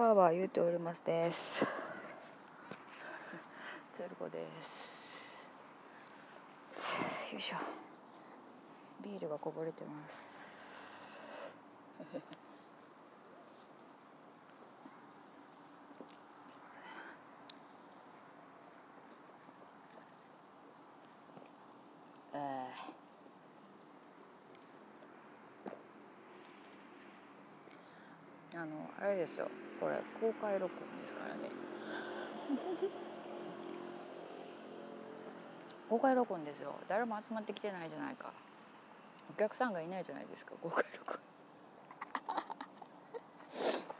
はは言うておりますです。つるこです。よいしょ。ビールがこぼれてます。えーあのあれですよこれ公開録音ですからね。公開録音ですよ。誰も集まってきてないじゃないか。お客さんがいないじゃないですか。公開録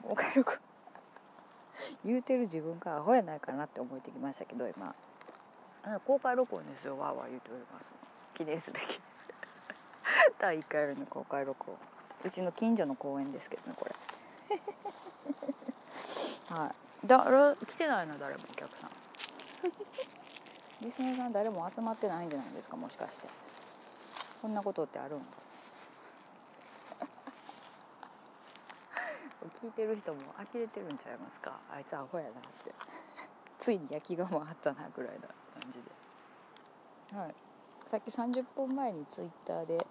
音。公開録音。言うてる自分がアホやないかなって思えてきましたけど今。公開録音ですよ。わーわー言うております。記念すべき。第1回目の公開録音。うちの近所の公園ですけどねこれ。はい。だ、来てないの誰もお客さん。リスナーさん誰も集まってないんじゃないですかもしかして。こんなことってあるん 聞いてる人も呆れてるんちゃいますか？あいつアホやなって。ついに焼きが回ったなぐらいな感じで。はい。さっき30分前にツイッターで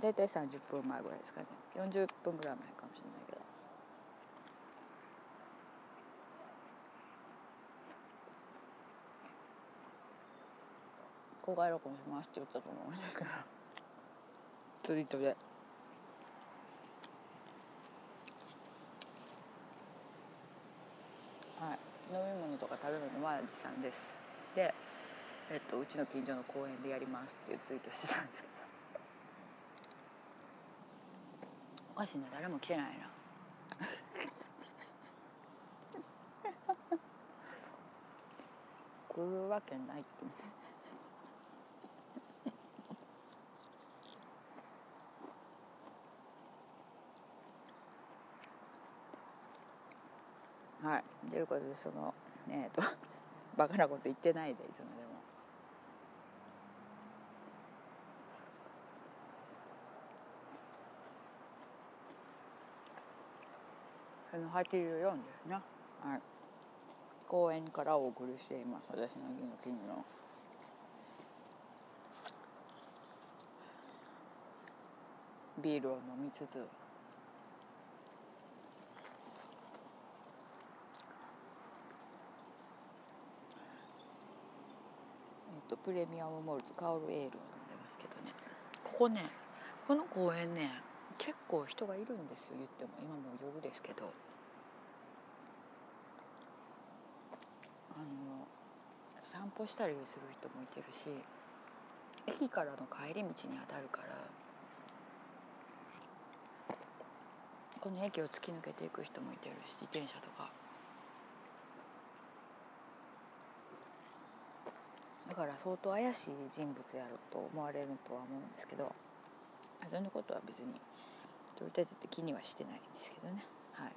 だいたい30分前ぐらいですかね。40分ぐらい前かもしれないけど公開録音しますって言ったと思うんですけど。ツイートで。はい。飲み物とか食べ物は持参です。でえっとうちの近所の公園でやりますっていうツイートしてたんですけど。おかしいな。誰も来てないな。来るわけないってはいということでそのえっ、と バカなこと言ってないでいつまでも。あの84ですねはい。公園からお送りしています。私の家の近の。ビールを飲みつつえっとプレミアムモルツカオルエールを飲んでますけどね。ここねこの公園ね結構人がいるんですよ言っても。今もう夜ですけど。あの散歩したりする人もいてるし駅からの帰り道に当たるからこの駅を突き抜けていく人もいてるし自転車とかだから相当怪しい人物やろと思われるとは思うんですけどそんなことは別に取り立てて気にはしてないんですけどね。はい。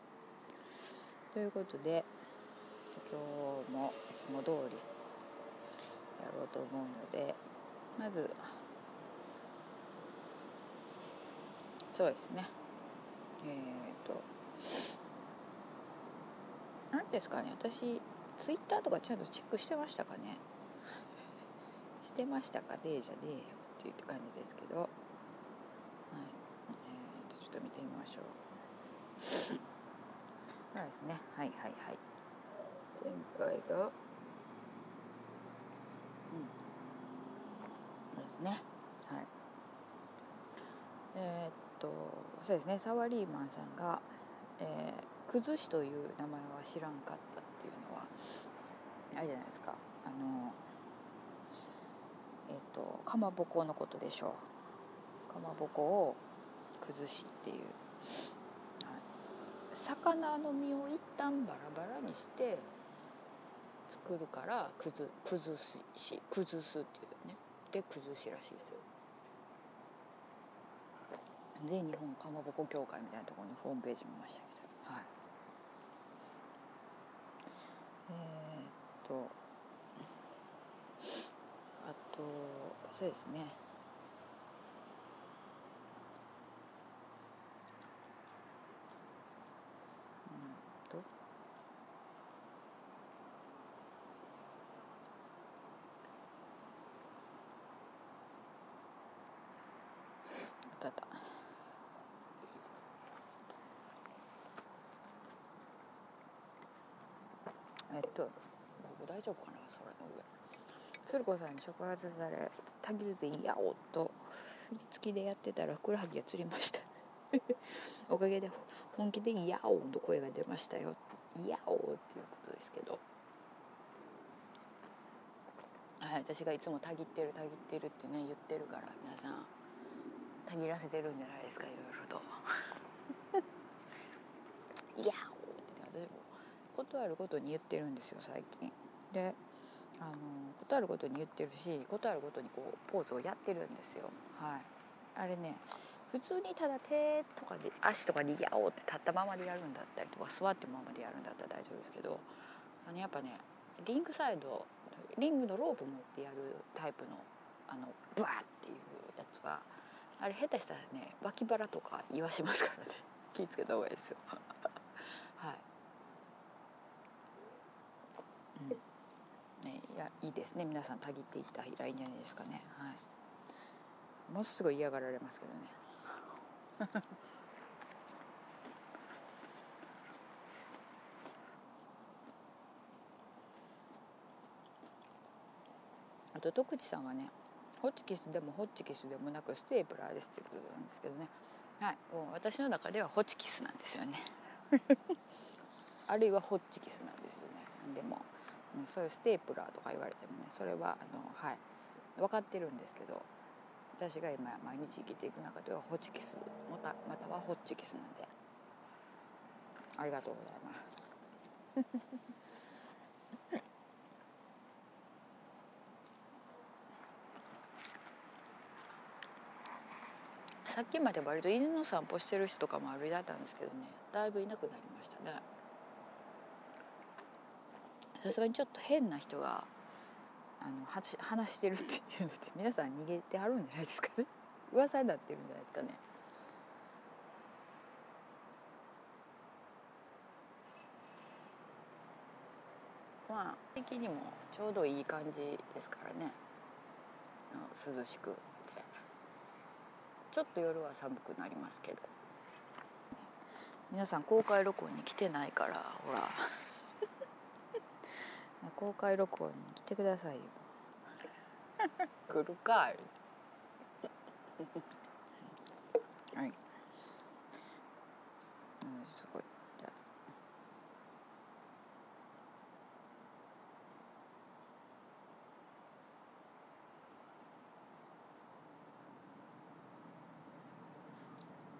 ということで今日もいつも通りやろうと思うのでまずそうですね。えっ、と何ですかね。私ツイッターとかちゃんとチェックしてましたかね。してましたか？ねじゃねえよっていう感じですけど。はい。えー、とちょっと見てみましょう。そうですね。はいはいはい。前回が。うん。そうですね。はい。えー、っとそうですね。サワリーマンさんが、えー、崩しという名前は知らんかったっていうのはあれじゃないですか。あのえー、とかまぼこのことでしょう。かまぼこを崩しっていう、はい、魚の身を一旦バラバラにして作るからくず崩し崩すっていうね。で崩しらしいですよ。全日本かまぼこ協会みたいなところにホームページ見ましたけど。はい。えー、っととそうですね。うんと。あったあった。えっと大丈夫かなそれの上。鶴子さんに触発され「たぎるぜいやお」と振り付きでやってたらふくらはぎがつりました おかげで本気で「いやお」と声が出ましたよ「いやお」っていうことですけど。はい私がいつもたぎってるたぎってるってね言ってるから皆さんたぎらせてるんじゃないですかいろいろと「いやお」ってね私もことあることに言ってるんですよ最近。であのことあることに言ってるしことあることにこうポーズをやってるんですよ。はい。あれね普通にただ手とかで足とかに「やお」って立ったままでやるんだったりとか座ってままでやるんだったら大丈夫ですけどあのやっぱねリングサイドリングのロープ持ってやるタイプのあのブワーっていうやつはあれ下手したらね脇腹とか言わしますからね。気ぃつけた方がいいですよ。はい、うん。ね、いやいいですね。皆さんたぎっていったらいいんじゃないですかね。はい。ものすごい嫌がられますけどね。あと徳地さんはねホッチキスでもホッチキスでもなくステープラーですってことなんですけどね。はい。もう私の中ではホチキスなんですよね。あるいはホッチキスなんですよね。でも。そういうステープラーとか言われてもねそれはあのはい分かってるんですけど私が今毎日生きていく中ではホチキスまたまたはホッチキスなんで。ありがとうございます。さっきまで割と犬の散歩してる人とかも歩いてたんですけどねだいぶいなくなりましたね。さすがにちょっと変な人があのはし話してるっていうので皆さん逃げてはるんじゃないですかね。噂になってるんじゃないですかね。まあ的にもちょうどいい感じですからね。涼しくて。ちょっと夜は寒くなりますけど。皆さん公開録音に来てないからほら。公開録音に来てくださいよ。来るかい。はい、うん、すごい。じゃ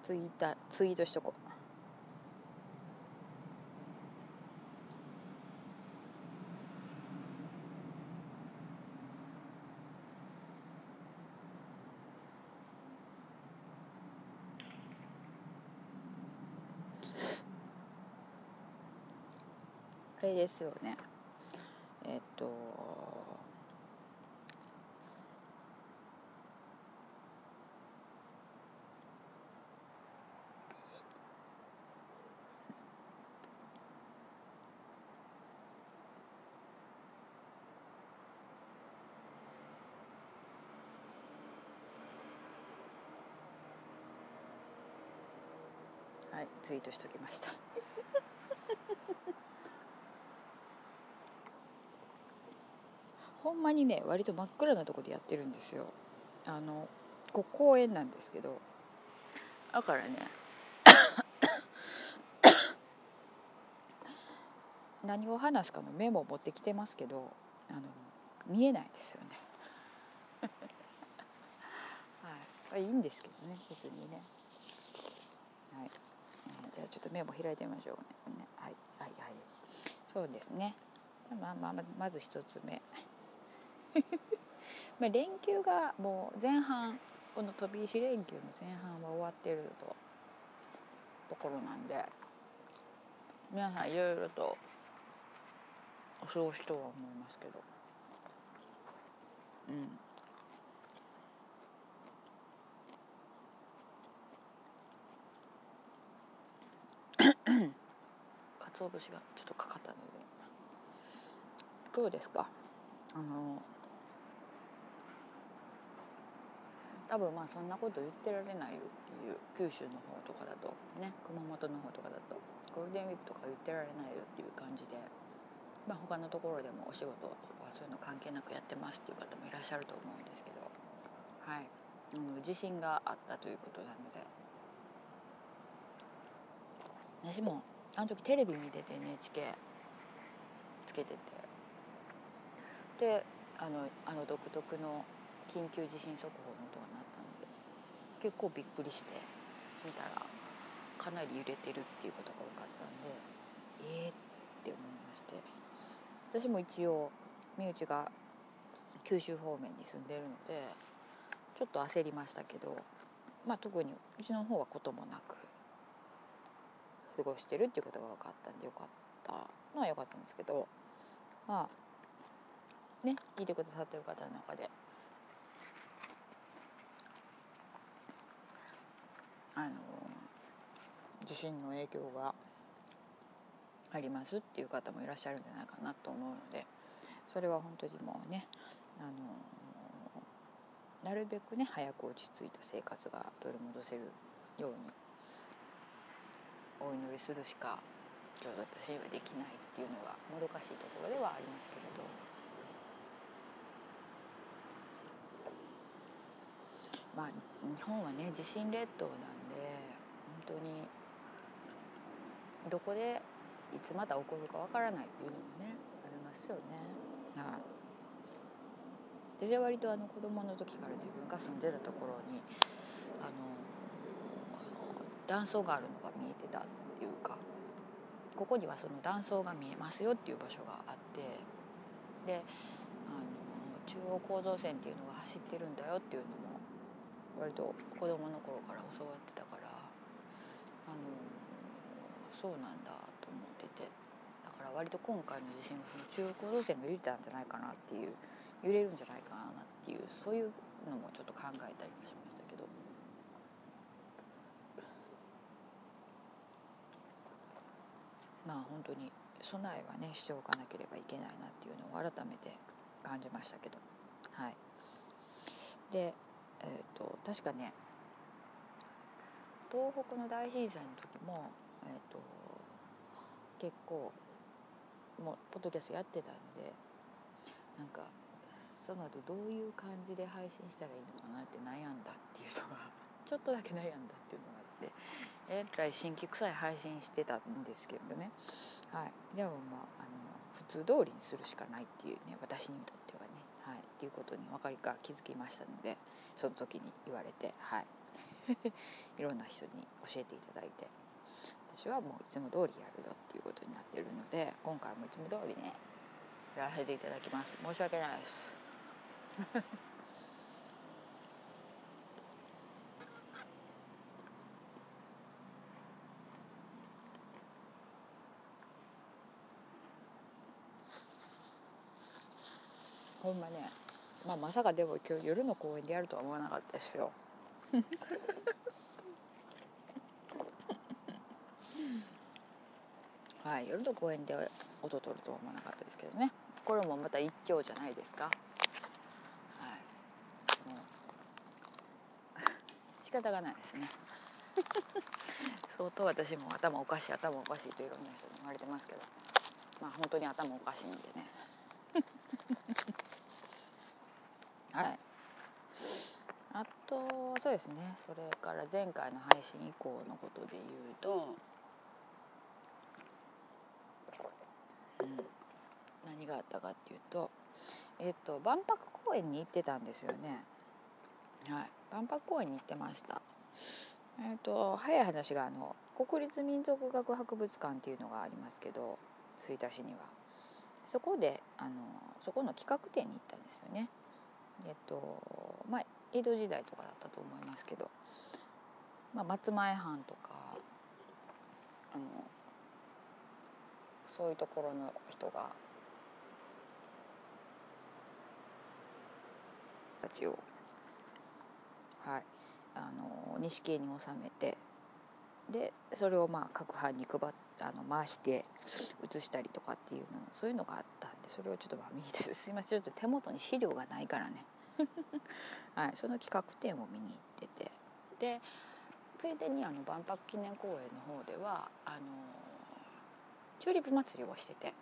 ツイートツイートしとこうですよね。えっとはいツイートしときました。ほんまにね割と真っ暗なとこでやってるんですよ。あのここ公園なんですけど。だからね。何を話すかのメモを持ってきてますけどあの見えないですよね。はい。いいんですけどね別にね。はい、えーじゃあちょっとメモ開いてみましょうね。ね。はい。はいはい。そうですね。まあまあままず一つ目 まあ連休がもう前半この飛び石連休の前半は終わってるとところなんで皆さんいろいろとお過ごしとは思いますけど。うん。鰹節がちょっとかかったのでどうですか？あの多分まあそんなこと言ってられないよっていう九州の方とかだとね熊本の方とかだとゴールデンウィークとか言ってられないよっていう感じでまあ、他のところでもお仕事はそういうの関係なくやってますっていう方もいらっしゃると思うんですけど、はい、あの自信があったということなので。私もあの時テレビ見てて NHK つけてて。であのあの独特の緊急地震速報の結構びっくりして見たらかなり揺れてるっていうことが多かったんでええー、って思いまして。私も一応身内が九州方面に住んでるのでちょっと焦りましたけど、まあ、特にうちの方はこともなく過ごしてるっていうことが分かったんでよかったのは良かったんですけどまあね聞いてくださってる方の中であの地震の影響がありますっていう方もいらっしゃるんじゃないかなと思うのでそれは本当にもうねあのなるべくね早く落ち着いた生活が取り戻せるようにお祈りするしかちょうど私はできないっていうのがもどかしいところではありますけれど。まあ、日本はね地震列島なん当にどこでいつまた起こるかわからないっていうのもねありますよね。はい、私は割とあの子供の時から自分が住んでたところにあの断層があるのが見えてたっていうかここにはその断層が見えますよっていう場所があってであの中央構造線っていうのが走ってるんだよっていうのも割と子供の頃から教わってたからあのそうなんだと思っててだから割と今回の地震はその中央構造線が揺れたんじゃないかなっていう揺れるんじゃないかなっていうそういうのもちょっと考えたりもしましたけど。まあ本当に備えはねしておかなければいけないなっていうのを改めて感じましたけどはいでえーと、確かね東北の大震災の時も、えーと、結構もうポッドキャストやってたんでなんかその後どういう感じで配信したらいいのかなって悩んだっていうのが ちょっとだけ悩んだっていうのがあってえらい新規臭い配信してたんですけどね。はい。でもまああの普通通りにするしかないっていうね私にとってはね。はい。っていうことに分かりか気づきましたのでその時に言われてはい。いろんな人に教えていただいて私はもういつも通りやるよっていうことになってるので今回もいつも通りねやらせていただきます。申し訳ないです。ほんまねまあまさかでも今日夜の公園でやるとは思わなかったですよ。はい夜の公園で音取るとは思わなかったですけどね。これもまた一興じゃないですか。はいもう仕方がないですね。相当私も頭おかしい頭おかしいといろんな人に言われてますけど。まあ本当に頭おかしいんでね。はい。あとそうですね。それから前回の配信以降のことで言うと、うん、何があったかっていうとえっと万博公園に行ってたんですよね。はい。万博公園に行ってました。えっと早い話があの国立民族学博物館っていうのがありますけど吹田市には。そこであのそこの企画展に行ったんですよね。えっとまあ江戸時代とかだったと思いますけど、まあ、松前藩とかあのそういうところの人がたちをはいあの錦絵に収めてでそれをまあ各班に配あの回して写したりとかっていうのそういうのがあったんでそれをちょっとまあ見てすいませんちょっと手元に資料がないからね。はい、その企画展を見に行ってて。でついでにあの万博記念公園の方ではあのチューリップ祭りをしてて。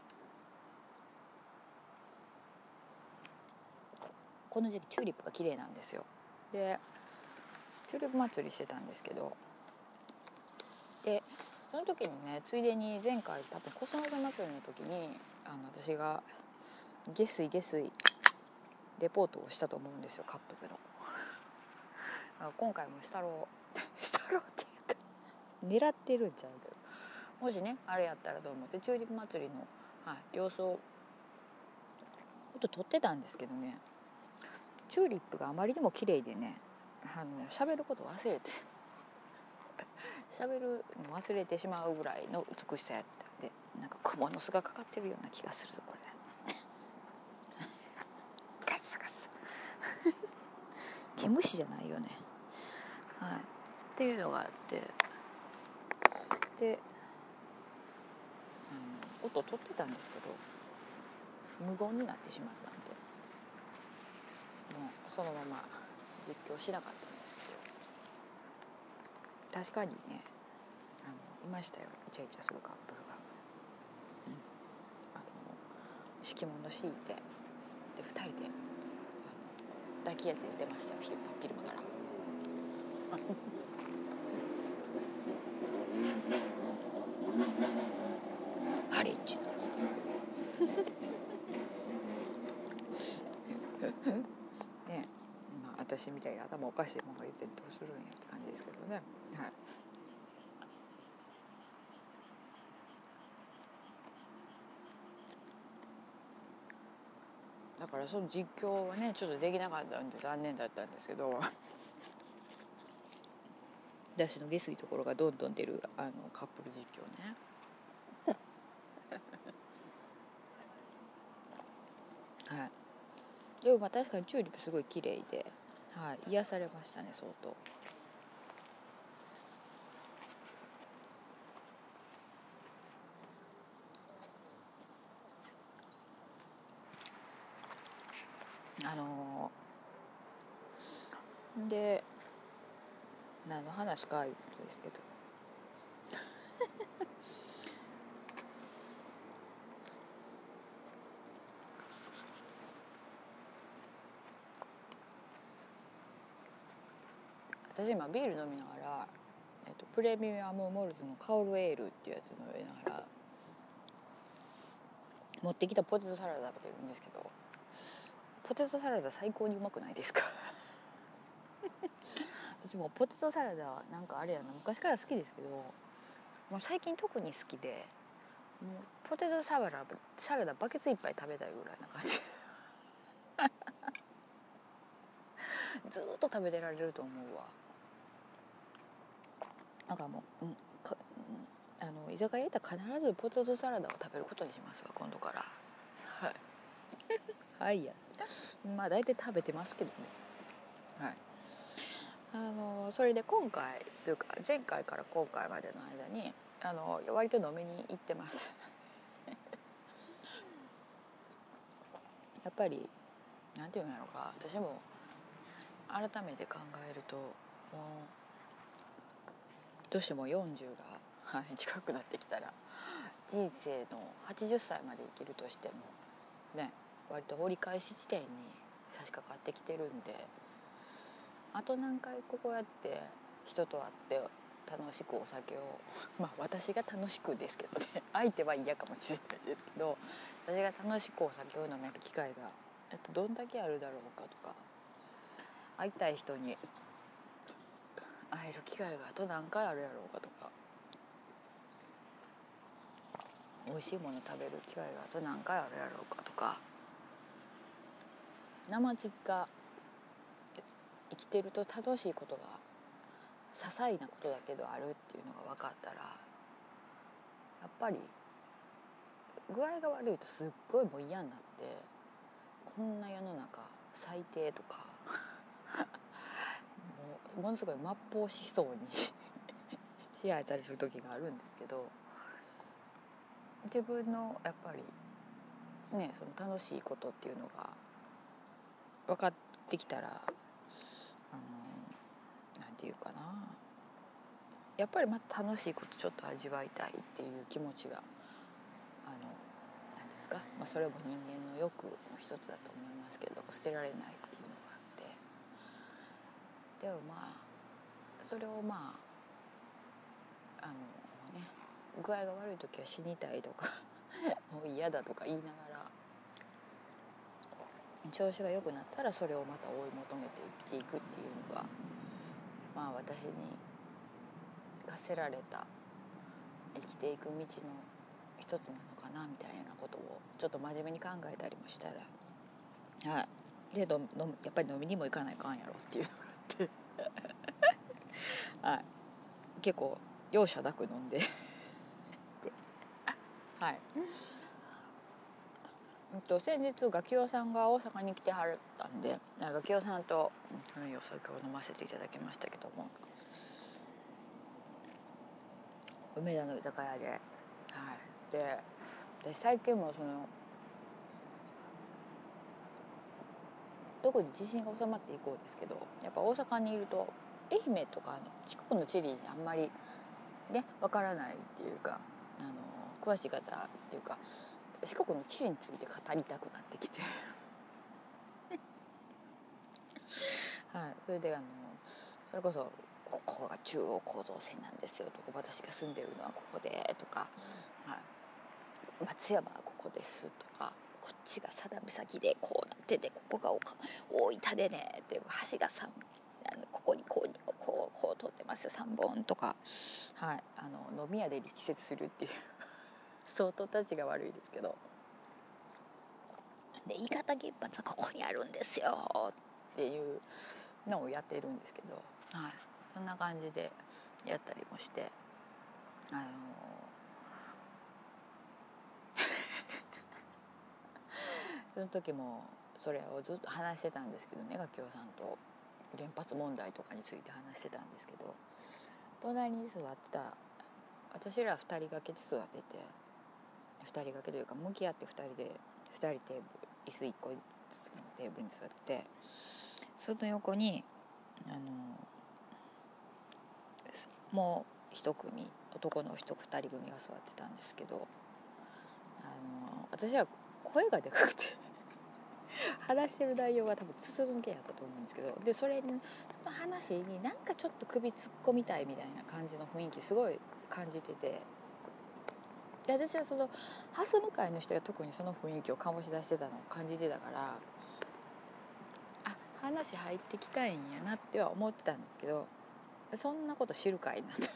この時期チューリップが綺麗なんですよ。でチューリップ祭りしてたんですけど。でその時にねついでに前回多分コスモザ祭りの時にあの私が「下水下水」レポートをしたと思うんですよカップルの。今回もしたろう。したろうっていうか。狙ってるんちゃうけど。もしねあれやったらと思ってチューリップ祭りの、はい、様子をちょっと撮ってたんですけどね。チューリップがあまりにも綺麗でねあの喋ること忘れて。喋るの忘れてしまうぐらいの美しさやったんでなんか蜘蛛の巣がかかってるような気がするぞこれガツガツ毛虫じゃないよね。はい。っていうのがあって。で、うん、音取ってたんですけど無言になってしまったんでもうそのまま実況しなかったんですけど。確かにねあのいましたよ。イチャイチャするカップルが、うん、あの敷物敷いてで。2人で。抱き合って出ましたよ昼間から。ハレンジ ねまあ私みたいに頭おかしいもんが言ってどうするんやって感じですけどねはいだからその実況はねちょっとできなかったんで残念だったんですけど。だしの下水ところがどんどん出るあのカップル実況ね。はい。でもまあ確かにチューリップすごい綺麗で、はい、癒されましたね相当あのー、で何の話かいうことですけど。私今ビール飲みながら、えっと、プレミアムモルズのカオルエールっていうやつ飲みながら持ってきたポテトサラダ食べてるんですけどポテトサラダ最高にうまくないですか？私もポテトサラダなんかあれやな昔から好きですけどもう最近特に好きでもうポテトサラダサラダバケツいっぱい食べたいぐらいな感じ。ずっと食べてられると思うわ。なんかもう、うん、かあの居酒屋行ったら必ずポテトサラダを食べることにしますわ今度から。はい。はいや。まあ大体食べてますけどね。はい。あのそれで今回というか前回から今回までの間にあの割と飲みに行ってます。やっぱりなんていうんやろうか。私も改めて考えるともうどうしても40が、はい、近くなってきたら人生の80歳まで生きるとしてもね割と折り返し地点に差し掛かってきてるんであと何回こうやって人と会って楽しくお酒を まあ私が楽しくですけどね。相手は嫌かもしれないですけど私が楽しくお酒を飲める機会がとどんだけあるだろうかとか会いたい人に会える機会があと何回あるやろうかとか美味しいもの食べる機会があと何回あるやろうかとか生実家生きてると楽しいことが些細なことだけどあるっていうのが分かったらやっぱり具合が悪いとすっごいもう嫌になってこんな世の中最低とか もうものすごい末法思想に 支配される時があるんですけど自分のやっぱりねその楽しいことっていうのが分かってきたらていうかな。やっぱりまた楽しいことちょっと味わいたいっていう気持ちがあの何ですか、まあ、それも人間の欲の一つだと思いますけど捨てられないっていうのがあって。でもまあそれをまああのね具合が悪い時は死にたいとか もう嫌だとか言いながら調子が良くなったらそれをまた追い求めて生きていくっていうのがまあ私に課せられた生きていく道の一つなのかなみたいなことをちょっと真面目に考えたりもしたらはい。でどのやっぱり飲みにも行かないかんやろっていうのがあって。はい。結構容赦なく飲んで。は いと先日ガキオさんが大阪に来てはったんでガキオさんとうんお酒を飲ませていただきましたけども。梅田の居酒屋で、はい、でで最近もその特に地震が収まっていこうですけどやっぱ大阪にいると愛媛とかの近くの地理にあんまりねわからないっていうかあの詳しい方っていうか四国の地理について語りたくなってきて。はい。それであのそれこそここが中央構造線なんですよとか私が住んでるのはここでとか、はい、松山はここですとかこっちが佐田岬でこうなっててここが大分でねっていう橋が3ここにこうこうこう通ってますよ。3本とか、はい、あの飲み屋で力説するっていう相当たちが悪いですけど。で飯方原発はここにあるんですよ。っていうのをやっているんですけど、はい、そんな感じでやったりもして。あの その時もそれをずっと話してたんですけどね楽器さんと。原発問題とかについて話してたんですけど。隣に座った。私ら2人掛けで座ってて2人掛けというか向き合って2人で2人テーブル椅子1個のテーブルに座ってその横にあのもう一組男の人2人組が座ってたんですけどあの私は声がでかくて話してる内容が多分筒抜けやったと思うんですけどでそれにその話になんかちょっと首突っ込みたいみたいな感じの雰囲気すごい感じててで私はそのハス向かいの人が特にその雰囲気を醸し出してたのを感じてたからあ話入ってきたいんやなっては思ってたんですけどそんなこと知るかいなと。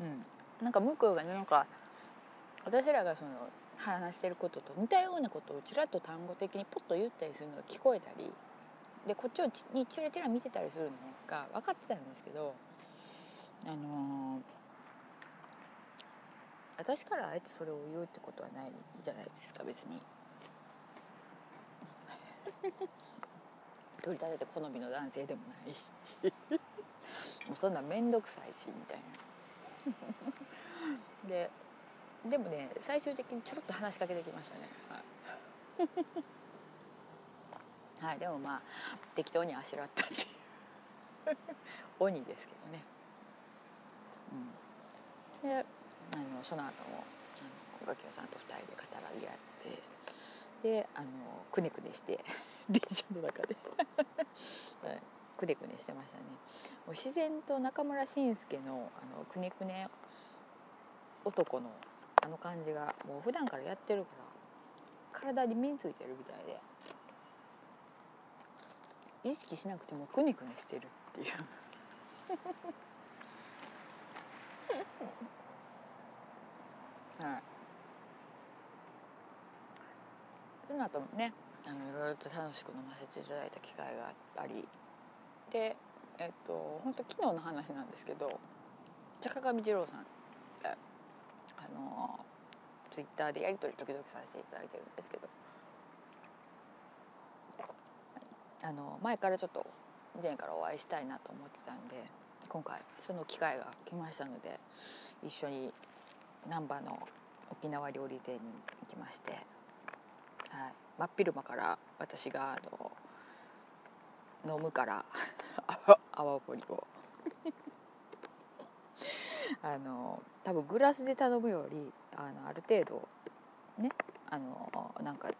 うん。なんか向こうがねなんか私らがその話してることと似たようなことをちらっと単語的にポッと言ったりするのが聞こえたりでこっちをにチラチラ見てたりするのが分かってたんですけどあのー、私からあえてそれを言うってことはないじゃないですか別に。取り立てて好みの男性でもないし。もうそんな面倒くさいしみたいな。ででもね最終的にちょろっと話しかけてきましたね。はい、はい、でもまあ適当にあしらったっていう。鬼ですけどね。うん。であのその後もあのガキオさんと2人で語らい合ってであのくねくねして 電車の中で。はい、くねくねしてましたね。もう自然と中村慎介のあのくねくね男のあの感じがもう普段からやってるから体に身についてるみたいで。意識しなくてもくねくねしてるっていう はい。その後もねあのいろいろと楽しく飲ませていただいた機会があり。でえっと本当昨日の話なんですけど坂上二郎さんあのツイッターでやり取り時々させていただいてるんですけどあの前からちょっと以前からお会いしたいなと思ってたんで今回その機会が来ましたので一緒に難波の沖縄料理店に行きまして、はい、真っ昼間から私があの飲むから 泡盛を。あの多分グラスで頼むよりあのある程度ねあのなんか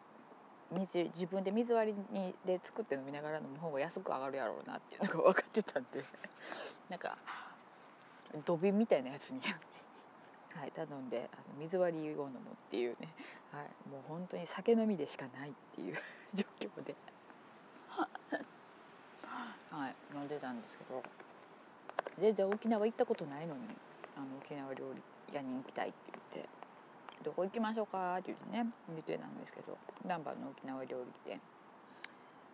水自分で水割りにで作って飲みながら飲む方が安く上がるやろうなっていうのが分かってたんでなんか土瓶みたいなやつにはい、頼んであの水割りを飲むっていうね、はい、もう本当に酒飲みでしかないっていう 状況ではい飲んでたんですけど全然沖縄行ったことないのにあの沖縄料理屋に行きたいって言って「どこ行きましょうか?」って言ってね言ってたんですけど難波の沖縄料理店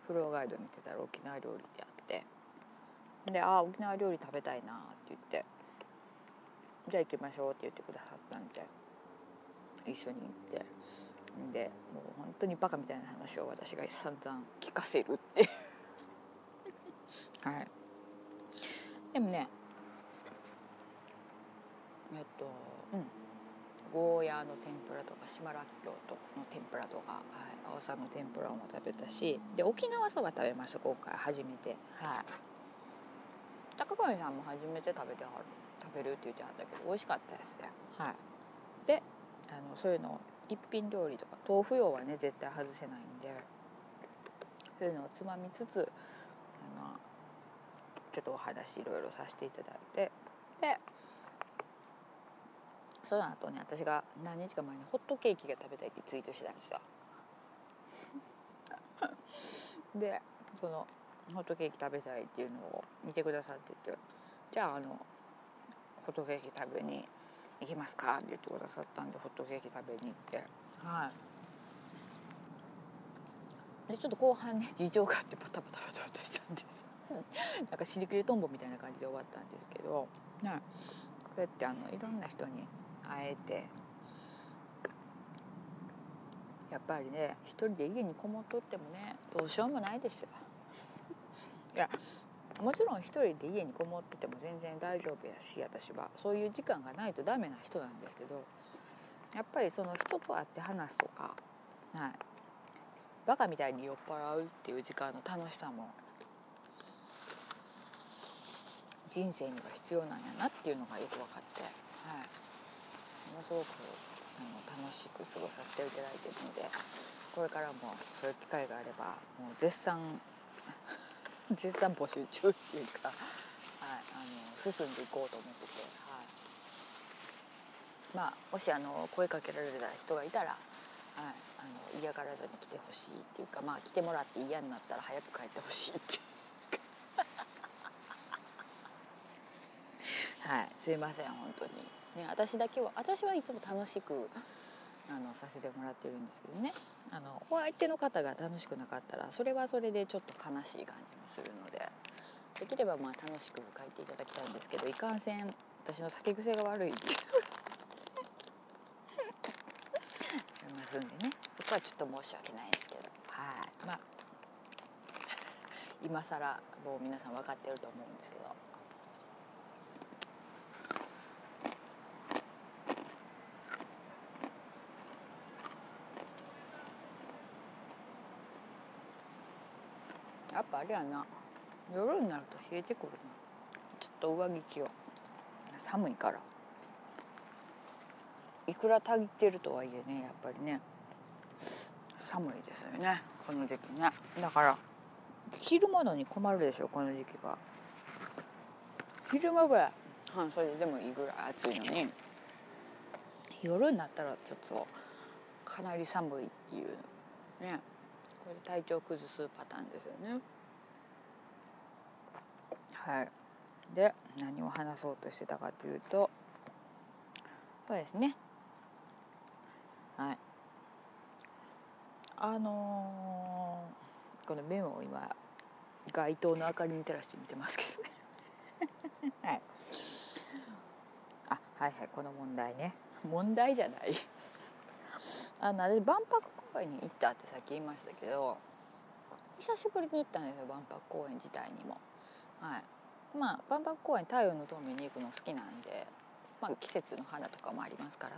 フロアガイド見てたら沖縄料理ってあってで「ああ沖縄料理食べたいな」って言って「じゃあ行きましょう」って言ってくださったんで一緒に行って。でもう本当にバカみたいな話を私が散々聞かせるってはい。でもねえっとうん。ゴーヤーの天ぷらとか島らっきょうとの天ぷらとか、はい、青さの天ぷらも食べたしで沖縄そば食べました今回初めて。はい。高上さんも初めて食べてはる。食べるって言ってはったけど美味しかったですね。はい。であのそういうの一品料理とか豆腐用はね絶対外せないんでそういうのをつまみつつあのちょっとお話いろいろさせていただいてでその後ね私が何日か前にホットケーキが食べたいってツイートしてたんですよ。でそのホットケーキ食べたいっていうのを見てくださっててじゃああのホットケーキ食べに行きますか？って言ってくださったんでホットケーキ食べに行って。はい。でちょっと後半ね 事情があってバタバタバタバタしたんです。なんか尻切りトンボみたいな感じで終わったんですけど、ね、こうやってあのいろんな人に会えてやっぱりね一人で家にこもっとってもねどうしようもないですよ。いやもちろん一人で家にこもってても全然大丈夫やし私はそういう時間がないとダメな人なんですけどやっぱりその人と会って話すとか、はい、バカみたいに酔っ払うっていう時間の楽しさも人生には必要なんやなっていうのがよく分かって、はい、ものすごくあの楽しく過ごさせていただいてるのでこれからもそういう機会があればもう絶賛絶賛募集中っていうか、はい、あの進んでいこうと思ってて、はい、まあもしあの声かけられた人がいたら、はい、あの嫌がらずに来てほしいっていうかまあ来てもらって嫌になったら早く帰ってほしいっていうはいすいません本当に。ね私だけは私はいつも楽しくあのさせてもらってるんですけどね。あのお相手の方が楽しくなかったらそれはそれでちょっと悲しい感じもするので。できればまあ楽しく書いていただきたいんですけどいかんせん私の酒癖が悪い。ありますんでね。そこはちょっと申し訳ないですけど。はい。まあ今更もう皆さん分かってると思うんですけど。ぱあれやな。夜になると冷えてくるな。ちょっと上着着よう。寒いから。いくらたぎってるとはいえねやっぱりね。寒いですよねこの時期ね。だから着るものに困るでしょこの時期は。昼間は半袖でもいいぐらい暑いのに。夜になったらちょっとかなり寒いっていうね。これで体調崩すパターンですよねはい。で何を話そうとしてたかというとそうですね。はい。あのー、このメモを今街灯の明かりに照らして見てますけどね。はい。あはいはいこの問題ね。問題じゃない。あの私万博公園に行ったってさっき言いましたけど久しぶりに行ったんですよ万博公園自体にも。はい、まあ万博公園太陽の塔見に行くの好きなんで、まあ、季節の花とかもありますから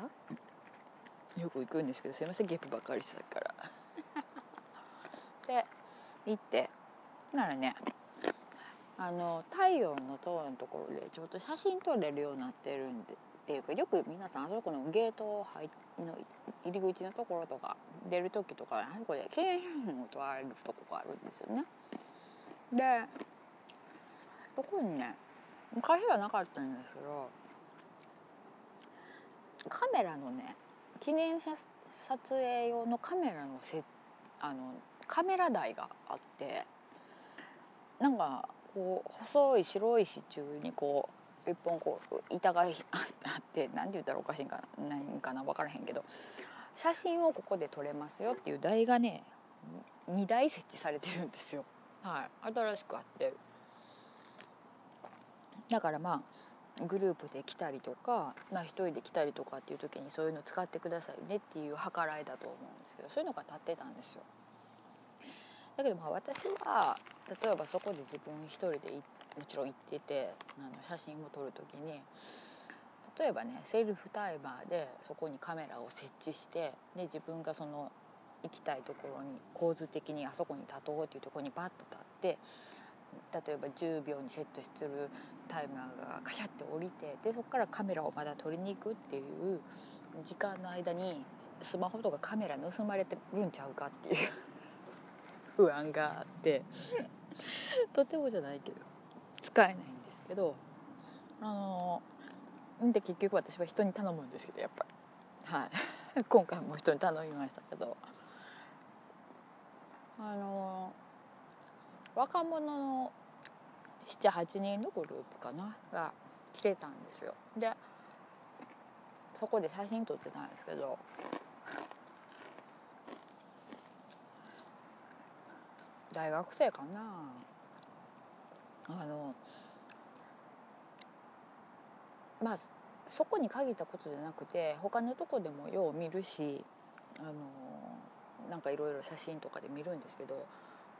よく行くんですけどすいませんゲップばっかりしてたから。で行ってならねあの太陽の塔のところでちょっと写真撮れるようになってるんでっていうかよく皆さんあそこのゲート入の入り口のところとか出る時とかあそこで記念写真を撮られるとこがあるんですよね。でそこにね昔はなかったんですけどカメラのね記念写撮影用のカメラのせあのカメラ台があってなんかこう細い白い支柱にこう一本こう板が あって何て言ったらおかしいんかな何かな分からへんけど写真をここで撮れますよっていう台がね2台設置されてるんですよ。はい、新しくあってだからまあグループで来たりとか、まあ、1人で来たりとかっていう時にそういうの使ってくださいねっていう計らいだと思うんですけどそういうのが立ってたんですよ。だけどまあ私は例えばそこで自分一人でもちろん行っててあの写真を撮る時に例えばねセルフタイマーでそこにカメラを設置してで自分がその行きたいところに構図的にあそこに立とうっていうところにバッと立って例えば10秒にセットしてるタイマーがカシャって降りてでそこからカメラをまだ撮りに行くっていう時間の間にスマホとかカメラ盗まれてるんちゃうかっていう 不安があってとてもじゃないけど使えないんですけどあので結局私は人に頼むんですけどやっぱり。はい。今回も人に頼みましたけど。あの若者の78人のグループかなが来てたんですよ。でそこで写真撮ってたんですけど大学生かな。あのまあそこに限ったことじゃなくて他のとこでもよう見るしあのなんかいろいろ写真とかで見るんですけど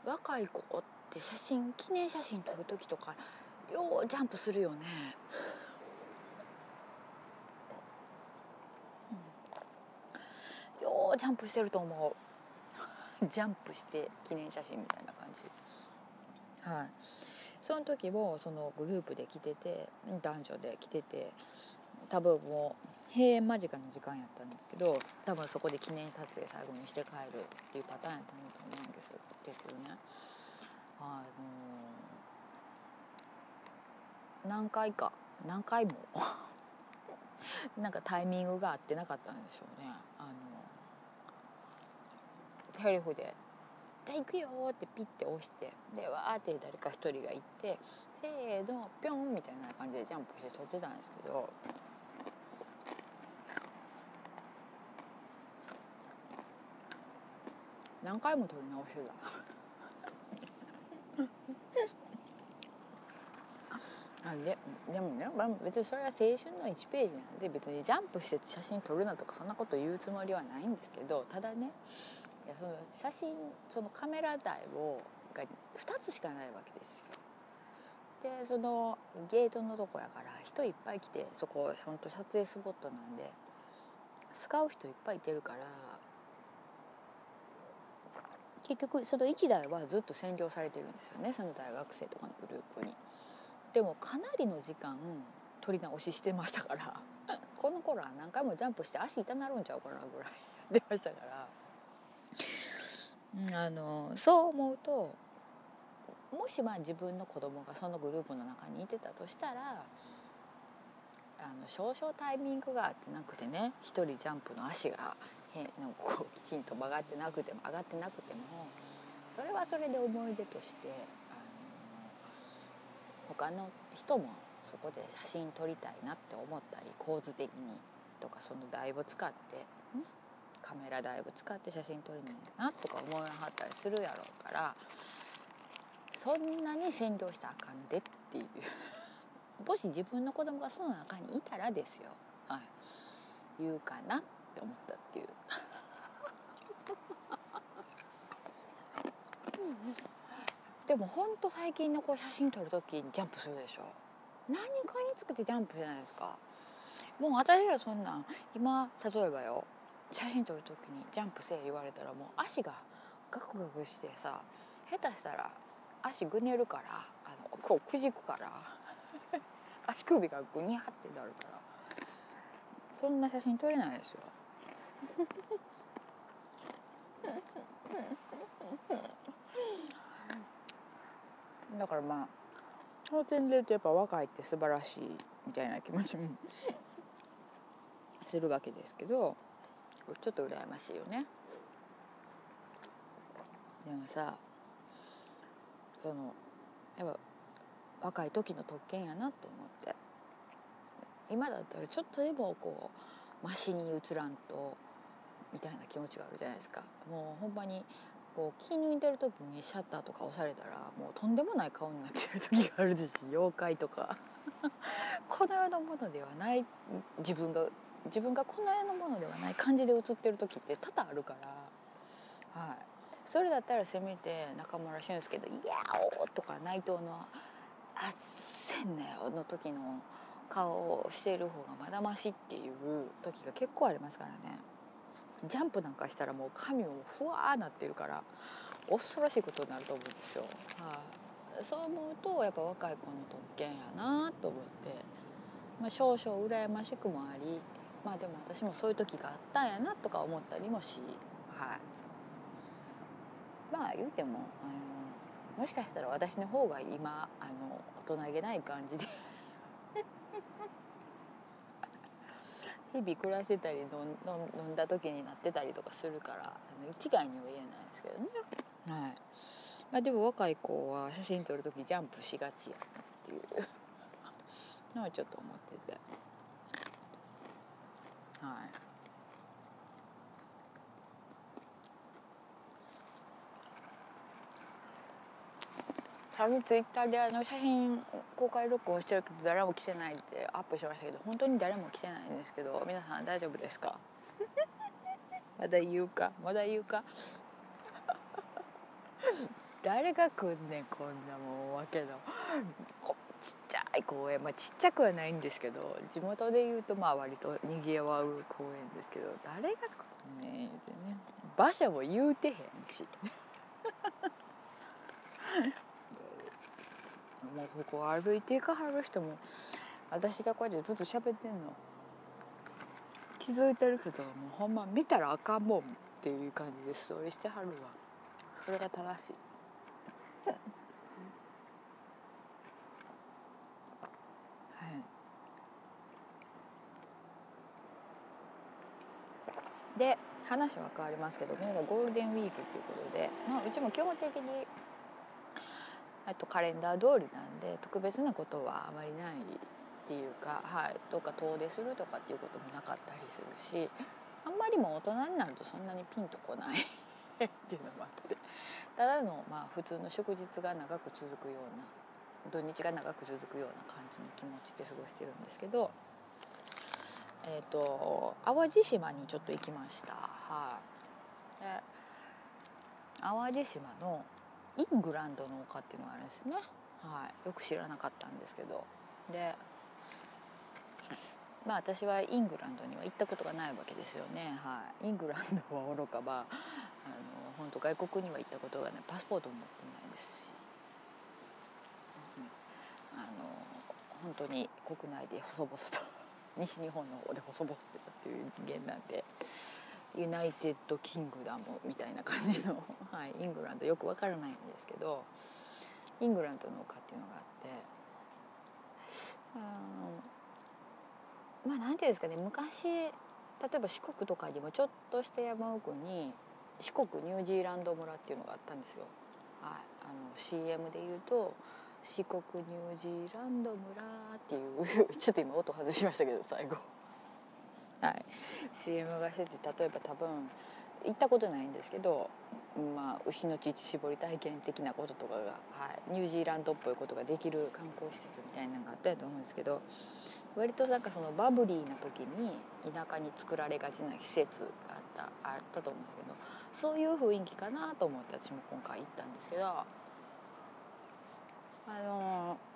若い子って写真記念写真撮る時とかようジャンプするよね。うん、ようジャンプしてると思う。ジャンプして記念写真みたいな感じ。はい。その時もそのグループで来てて男女で来てて多分もう閉園間近の時間やったんですけど多分そこで記念撮影最後にして帰るっていうパターンやったんだと思うんですですけどね。あの何回か。何回も。なんかタイミングが合ってなかったんでしょうね。あのセリフで「じゃあ行くよ」ってピッて押してでわーって誰か一人が行って「せーのぴょん」みたいな感じでジャンプして撮ってたんですけど何回も撮り直してた。あででもね、まあ、別にそれは青春の1ページなんで別にジャンプして写真撮るなとかそんなこと言うつもりはないんですけどただねいやその写真そのカメラ台をが2つしかないわけですよ。でそのゲートのとこやから人いっぱい来てそこ本当撮影スポットなんで使う人いっぱいいてるから結局その1台はずっと占領されてるんですよねその大学生とかのグループに。でもかなりの時間撮り直ししてましたから この頃は何回もジャンプして足痛なるんちゃうかなぐらいやってましたから。あのそう思うともしまあ自分の子供がそのグループの中にいてたとしたらあの少々タイミングが合ってなくてね一人ジャンプの足が変こうきちんと曲がってなくても上がってなくてもそれはそれで思い出としてあの他の人もそこで写真撮りたいなって思ったり構図的にとかその台を使って、ね、カメラだいぶ使って写真撮るのなとか思いはったりするやろうからそんなに占領したらあかんでっていう。もし自分の子供がその中にいたらですよ、はい、言うかな。って思ったっていう。でもほんと最近のこう写真撮る時にジャンプするでしょ？何かにつけてジャンプじゃないですか？もう私らそんなん今例えばよ写真撮る時にジャンプせえ言われたらもう足がガクガクしてさ下手したら足ぐねるからあのこうくじくから 足首がぐにゃってなるからそんな写真撮れないですよだからまあその点で言うとやっぱ若いって素晴らしいみたいな気持ちも するわけですけどちょっと羨ましいよね。でもさそのやっぱ若い時の特権やなと思って。今だったらちょっとでもこうマシに映らんとみたいな気持ちがあるじゃないですかもうほんまにこう気抜いてる時にシャッターとか押されたらもうとんでもない顔になってる時があるし 妖怪とか この世のものではない自分が自分がこの世のものではない感じで映ってる時って多々あるから、はい、それだったらせめて中村俊輔の「いやお!」とか内藤の「あっせんなよ」の時の顔をしている方がまだましっていう時が結構ありますからね。ジャンプなんかしたらもう髪もふわーなってるから恐ろしいことになると思うんですよ。はい、そう思うとやっぱ若い子の特権やなと思って、まあ、少々羨ましくもありまあでも私もそういう時があったんやなとか思ったりもし、はい、まあ言うてもあのもしかしたら私の方が今あの大人げない感じで日々暮らしてたり飲んだ時になってたりとかするからあの一概には言えないですけどね。はいまあ、でも若い子は写真撮る時ジャンプしがちやなっていうのはちょっと思ってて。はい最近ツイッターであの写真公開録音してるけど誰も来てないってアップしましたけど本当に誰も来てないんですけど皆さん大丈夫ですか？まだ言うか？まだ言うか？誰が来んねんこんなもんわけの。ちっちゃい公園。まあちっちゃくはないんですけど地元で言うとまあ割とにぎわう公園ですけど誰が来んねんってね。馬車も言うてへんし。もうここ歩いていかはる人も私がこうやってずっと喋ってんの。気づいてるけどもうほんま見たらあかんもんっていう感じでストーリーしてはるわ。それが正しい。はい。で話は変わりますけど皆さんゴールデンウィークっていうことで、まあ、うちも基本的にとカレンダー通りなんで特別なことはあまりないっていうか、はい、どっか遠出するとかっていうこともなかったりするしあんまりも大人になるとそんなにピンとこない っていうのもあってただのまあ普通の祝日が長く続くような土日が長く続くような感じの気持ちで過ごしてるんですけど、えーと、淡路島にちょっと行きました。はい、で淡路島のイングランドの丘っていうのがあるんですね、はい、よく知らなかったんですけど。でまあ私はイングランドには行ったことがないわけですよね、はい、イングランドはおろかばあの本当外国には行ったことがない。パスポートも持ってないですし、うん、あの本当に国内で細々と 西日本の方で細々とっていう人間なんで。United Kingdom みたいな感じの、はい、イングランドよくわからないんですけどイングランドの丘っていうのがあってまあ何ていうんですかね昔例えば四国とかにもちょっとした山奥に四国ニュージーランド村っていうのがあったんですよ。はい、あの CM で言うと四国ニュージーランド村っていう ちょっと今音外しましたけど最後。はい、CM がしてて例えば多分行ったことないんですけど、まあ、牛の乳搾り体験的なこととかが、はい、ニュージーランドっぽいことができる観光施設みたいなのがあったと思うんですけど割となんかそのバブリーな時に田舎に作られがちな施設があったあったと思うんですけどそういう雰囲気かなと思って私も今回行ったんですけどあのー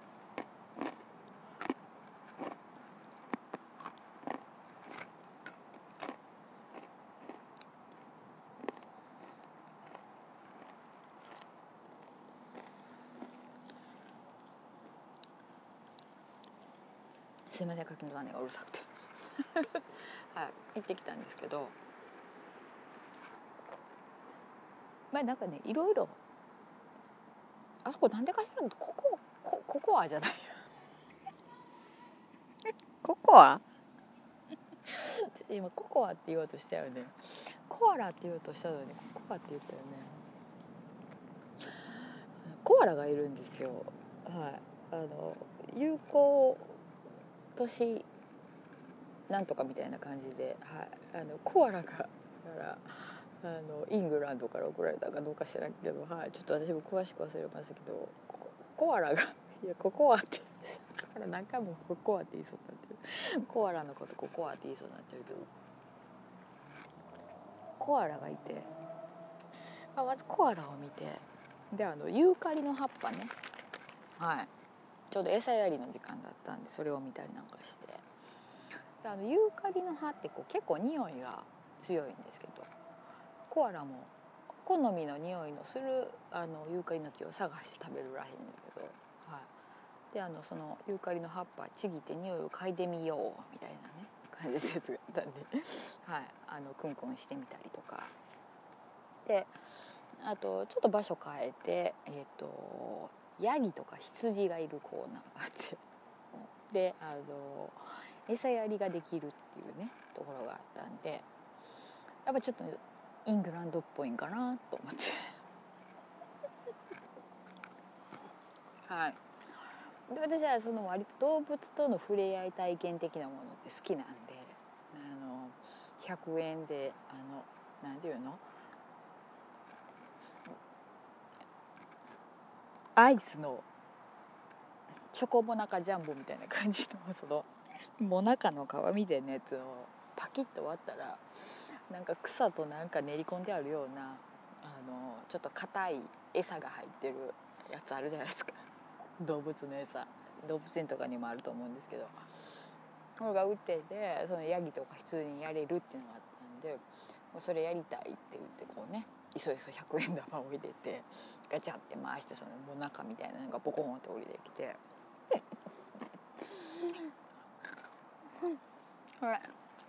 すいません柿の種がうるさくて。はい、行ってきたんですけど。まあなんかねいろいろ。あそこなんでかしらこここココアじゃないココア私今ココアって言おうとしたよね。コアラって言おうとしたのにココアって言ったよね。コアラがいるんですよ。はい。あの有効都市なんとかみたいな感じで、はい、あのコアラがからあのイングランドから送られたかどうか知らんけど、はい、ちょっと私も詳しく忘れましたけどコアラがいやココアってから何回もココアって言いそうになってる。コアラのことココアって言いそうになってるけどコアラがいて、あ、まずコアラを見てであのユーカリの葉っぱね。はい。ちょうど餌やりの時間だったんでそれを見たりなんかして。であのユーカリの葉ってこう結構匂いが強いんですけどコアラも好みの匂いのするあのユーカリの木を探して食べるらしいんですけど、はい、であのそのユーカリの葉っぱちぎって匂いを嗅いでみようみたいなね感じの説があったんで、はい、あのクンクンしてみたりとか。であとちょっと場所変えてえっ、ー、とヤギとか羊がいるコーナーがあって。であの餌やりができるっていうねところがあったんで。やっぱちょっとイングランドっぽいんかなと思って。はい。で私はその割と動物との触れ合い体験的なものって好きなんであの100円であの何て言うの？アイスのチョコモナカジャンボみたいな感じのそのモナカの皮みたいなやつをパキッと割ったらなんか草となんか練り込んであるようなあのちょっと硬い餌が入ってるやつあるじゃないですか。動物の餌。動物園とかにもあると思うんですけど。これが売っててそのヤギとか羊にやれるっていうのがあったんでそれやりたいって言ってこうねいそいそ100円玉を入れてガチャって回してそのもう中みたいなのがボコンって降りてきて。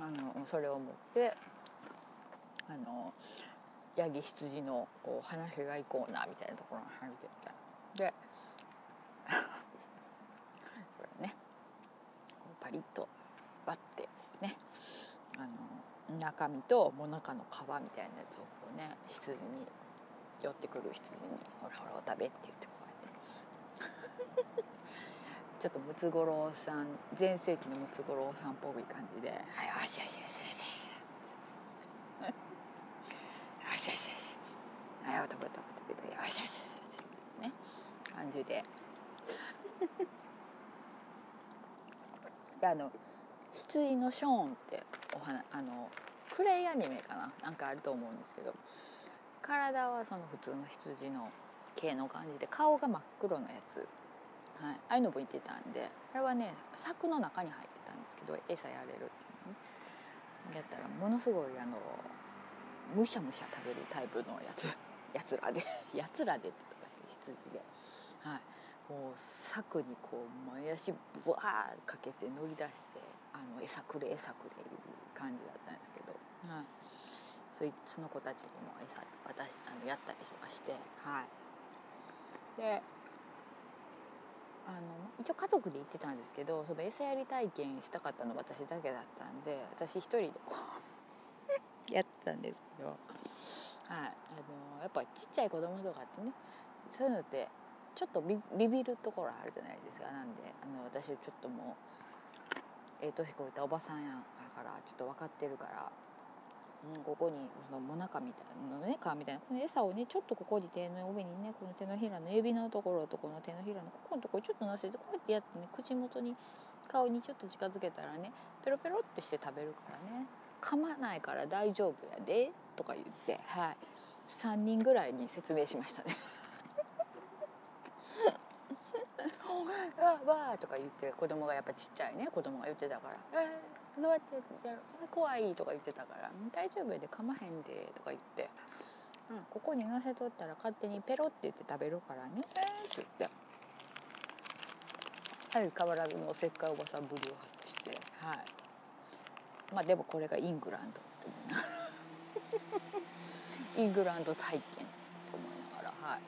あのそれを持ってあのヤギ羊のこう話し合いコーナーみたいなところに入ってた。で これね。こうパリッと割ってねあの中身ともなかの皮みたいなやつをこうね羊に寄ってくる羊に「ほらほらお食べ」って言ってこうやって。ちょっとムツゴロウさん全盛期のムツゴロウさんっぽい感じで「はいよしよしよしよし」よしよしよしはいお食べ食べ食べよしよしよしね感じでであの羊のショーンってお花あのクレイアニメかな？なんかあると思うんですけど。体はその普通の羊の系の感じで顔が真っ黒なやつ、はい、ああいうのもいてたんであれはね柵の中に入ってたんですけど餌やれるっていうのね。やったらものすごいあのむしゃむしゃ食べるタイプのやつ。やつらで。やつらでって羊で、はい、もう柵にこう前足ブワーかけて乗り出してあの餌くれ餌くれいう感じだったんですけど、はい、そいその子たちにも餌渡しあのやったりとかして。はい。であの一応家族で行ってたんですけどその餌やり体験したかったの私だけだったんで私一人でこう やってたんですけど、はい、あのやっぱちっちゃい子供とかってねそういうのってちょっとビビるところあるじゃないですか。なんであの私ちょっともうええ年こえたおばさんやからちょっと分かってるからうん、ここにそのもなかみたいなね皮みたいな。この餌をねちょっとここに手の上にねこの手のひらの指のところとこの手のひらのここのところちょっと乗せてこうやってやってね口元に顔にちょっと近づけたらねペロペロってして食べるからね。噛まないから大丈夫やでとか言ってはい。3人ぐらいに説明しましたね。わわーとか言って子供がやっぱちっちゃいね子供が言ってたから「えー、どうやってやる怖い」とか言ってたから「大丈夫でかまへんで」とか言って「うん、ここに乗せとったら勝手にペロって言って食べるからね」って言って。相変わらずのおせっかいおばさんぶりを発揮して。はい。まあでもこれがイングランドって思いな イングランド体験って思いながら。はい。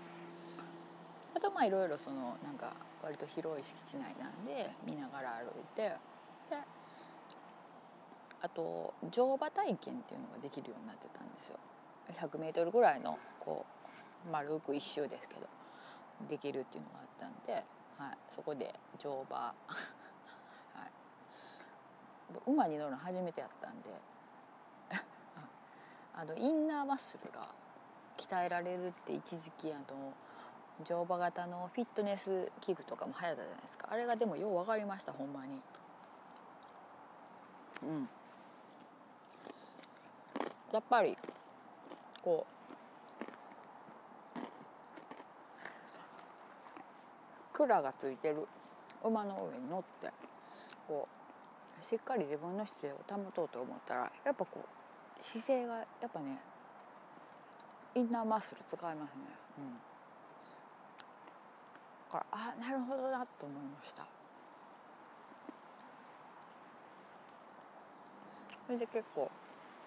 あとまあいろいろそのなんか割と広い敷地内なんで見ながら歩いてであと乗馬体験っていうのができるようになってたんですよ。100m ぐらいのこう丸く一周ですけどできるっていうのがあったんで、はい、そこで乗馬、はい、馬に乗るの初めてやったんで あのインナーマッスルが鍛えられるって一時期あの乗馬型のフィットネス器具とかも流行ったじゃないですか。あれがでもよう分かりましたほんまに。うん。やっぱりこう蔵がついてる馬の上に乗ってこうしっかり自分の姿勢を保とうと思ったらやっぱこう姿勢がやっぱねインナーマッスル使いますね。うん。からあなるほどなと思いました。それで結構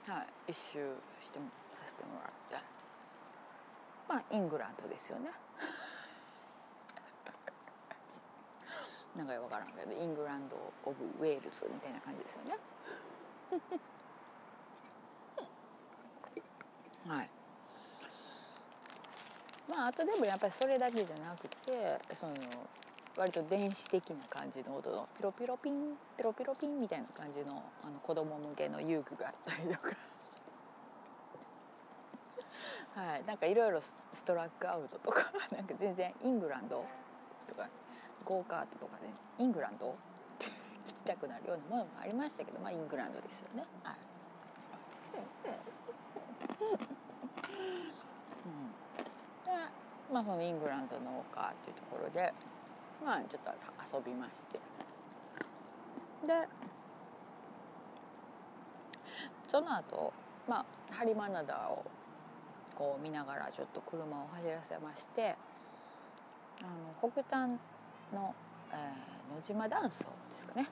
はい一周してさせてもらって。まあイングランドですよね。なんか分からんけどイングランド・オブ・ウェールズみたいな感じですよね。はい。まああとでもやっぱりそれだけじゃなくてその割と電子的な感じの音のピロピロピンピロピロピンみたいな感じのあの子供向けの遊具があったりとか。はい。なんかいろいろストラックアウトとか なんか全然イングランドとかゴーカートとかで、イングランド？って聞きたくなるようなものもありましたけどまあイングランドですよね。はい。まあそのイングランドの丘っていうところでまあちょっと遊びまして。でその後まあハリマナダをこう見ながらちょっと車を走らせましてあの北端の、えー、野島断層ですかね。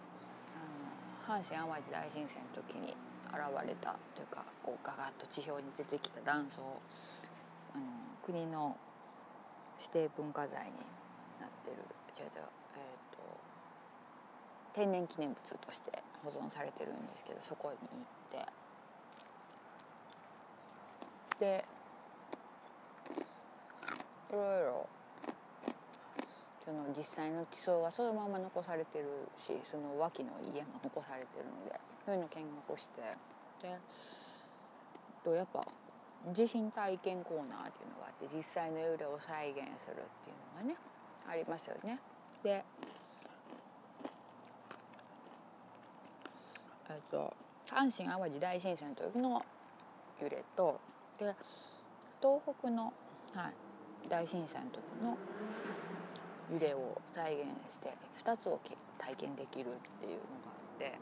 あの阪神・淡路大震災の時に現れたというかこうガガッと地表に出てきた断層あの国の指定文化財になってる。違う違う、えーと、天然記念物として保存されてるんですけどそこに行って。でいろいろその実際の地層がそのまま残されてるしその脇の家も残されてるのでそういうの見学して。でとやっぱ地震体験コーナーっていうのがあって実際の揺れを再現するっていうのがねありますよね。でえっと阪神・淡路大震災の時の揺れとで東北の、はい、大震災の時の揺れを再現して2つを体験できるっていうのがあって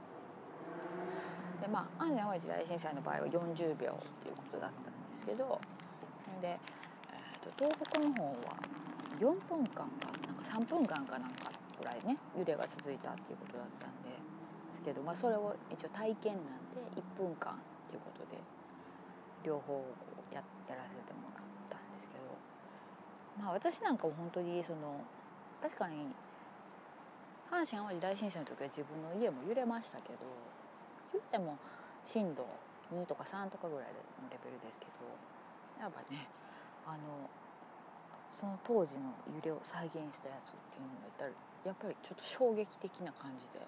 でまあ阪神・淡路大震災の場合は40秒っていうことだったんですけどで、えー、と東北の方は4分間かなんか3分間かなんかぐらいね揺れが続いたっていうことだったんでですけど、まあ、それを一応体験なんで1分間っていうことで両方をこうややらせてもらったんですけどまあ私なんかも本当にその確かに阪神・淡路大震災の時は自分の家も揺れましたけど言っても震度2とか3とかぐらいのレベルですけどやっぱねあのその当時の揺れを再現したやつっていうのをやったらやっぱりちょっと衝撃的な感じで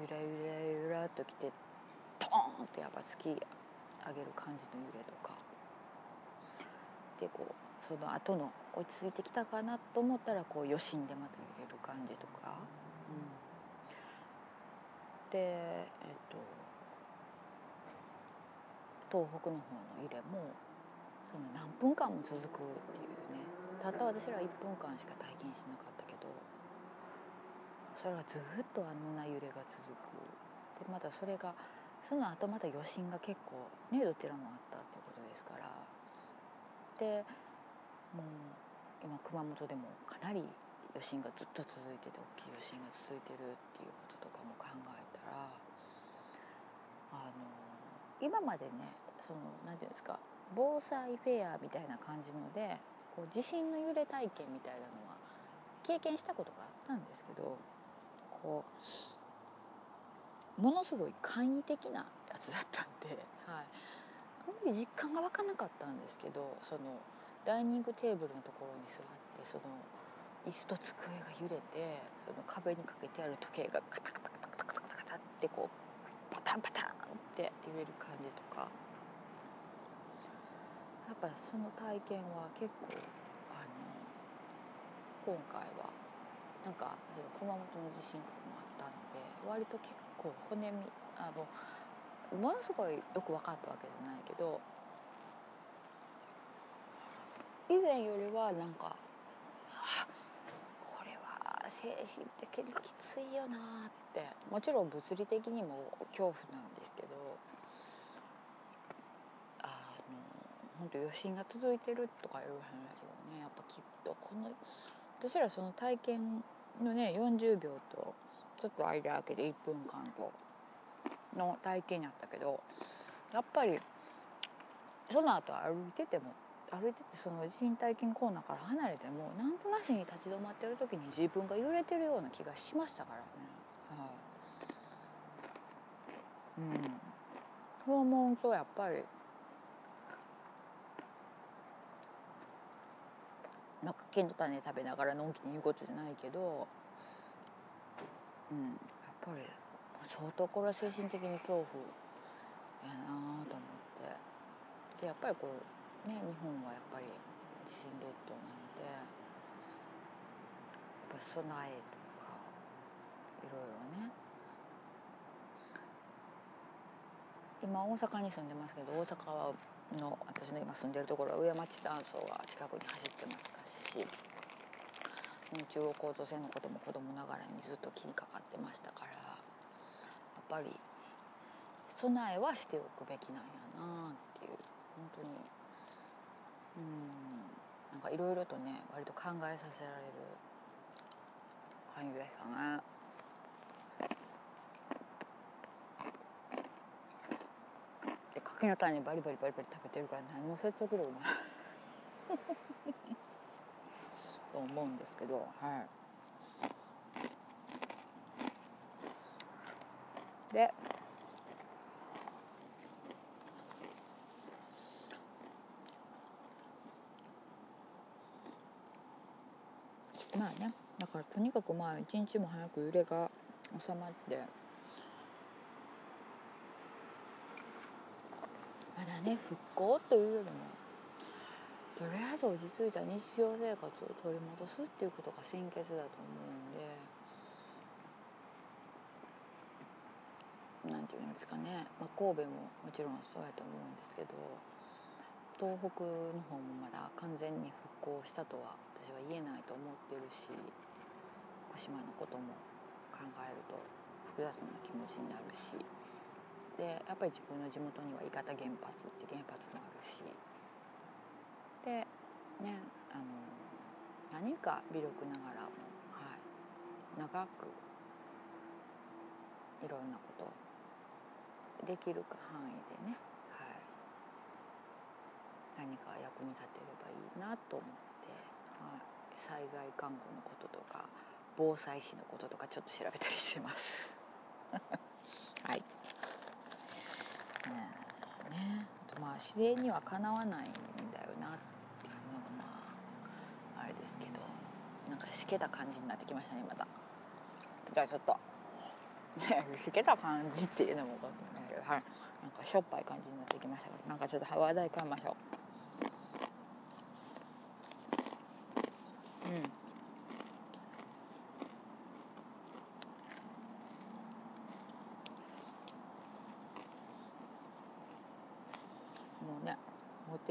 ゆらゆらゆらっときてトーンってやっぱ突き上げる感じの揺れとか。でこうその後の落ち着いてきたかなと思ったらこう余震でまた揺れる感じとか、うん、でえっ、と東北の方の揺れもその何分間も続くっていうね。たった私ら1分間しか体験しなかったけどそれがずっとあんな揺れが続く。でまたそれがその後また余震が結構ねどちらもあったっていうことですから。でもう今熊本でもかなり余震がずっと続いてて大きい余震が続いてるっていうこととかも考えたらあの今までねその何て言うんですか防災フェアみたいな感じのでこう地震の揺れ体験みたいなのは経験したことがあったんですけどこうものすごい簡易的なやつだったんで、はい、あんまり実感が湧かなかったんですけどそのダイニングテーブルのところに座ってその椅子と机が揺れてその壁にかけてある時計がカタカタカタカタカタカタってこうパタンパタンって揺れる感じとか。やっぱその体験は結構あの今回はなんかその熊本の地震とかもあったんで割と結構骨みあのものすごいよく分かったわけじゃないけど以前よりはなんかは精神的にきついよなって。もちろん物理的にも恐怖なんですけど。あの本当余震が続いてるとかいう話をねやっぱ聞くとこの私らその体験のね40秒とちょっと間空けて1分間との体験やったけどやっぱりその後歩いてても歩いててその地震体験コーナーから離れてもなんとなしに立ち止まってる時に自分が揺れてるような気がしましたからね。はい、うん、思うとやっぱり。なんか剣の種食べながらのんきに言うことじゃないけど、うん、やっぱり相当これは精神的に恐怖やなと思って。でやっぱりこうね日本はやっぱり地震列島なんでやっぱ備えとかいろいろね。今大阪に住んでますけど大阪の私の今住んでるところは上町断層が近くに走ってますし中央構造線のことも子供ながらにずっと気にかかってましたからやっぱり備えはしておくべきなんやなっていう本当にうんなんかいろいろとね割と考えさせられる感じでしたね。で柿の種バリバリバリバリ食べてるから何も説得力ない と思うんですけどはいでまあね。だからとにかくまあ一日も早く揺れが収まって。まだね復興というよりもとりあえず落ち着いた日常生活を取り戻すっていうことが先決だと思うんで。何て言うんですかね、まあ、神戸ももちろんそうやと思うんですけど東北の方もまだ完全に復興したとは私は言えないと思ってるし福島のことも考えると複雑な気持ちになるし。でやっぱり自分の地元には伊方原発って原発もあるしでねあの何か微力ながらも、はい、長くいろんなことできる範囲でね、はい、何か役に立てればいいなと思って、災害看護のこととか防災士のこととかちょっと調べたりしてます。はい。ねまあ自然にはかなわないんだよなっていうのがまああれですけどなんかしけた感じになってきましたねまた。じゃあちょっと。ねしけた感じっていうのも分かんないけどはい。なんかしょっぱい感じになってきましたけどなんかちょっと話題変えましょううん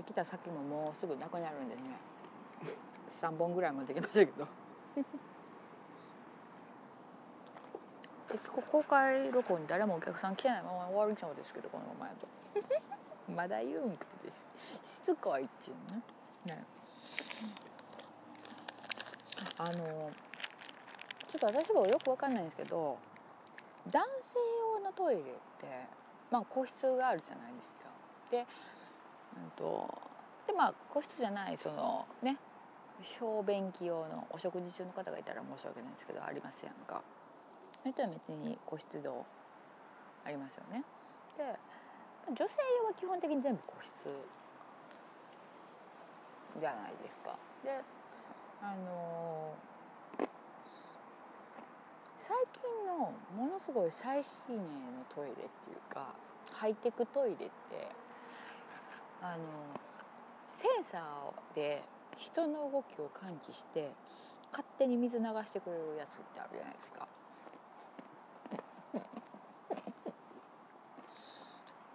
ってきた先ももうすぐなくなるんですね。3本ぐらい持ってきましたけど。公開録音に誰もお客さん来てないまま終わるそうですけどこのままやと。まだ言うんかですしつこいっちゅうね。ね。あのちょっと私もよくわかんないんですけど男性用のトイレってままあ、個室があるじゃないですか。で,、うんとでまあ個室じゃないそのね小便器用のお食事中の方がいたら申し訳ないんですけどありますやんか。それとは別に個室度ありますよね。で女性用は基本的に全部個室じゃないですか。であのー、最近のものすごい最新鋭のトイレっていうかハイテクトイレってあのセンサーで人の動きを感知して勝手に水流してくれるやつってあるじゃないですか。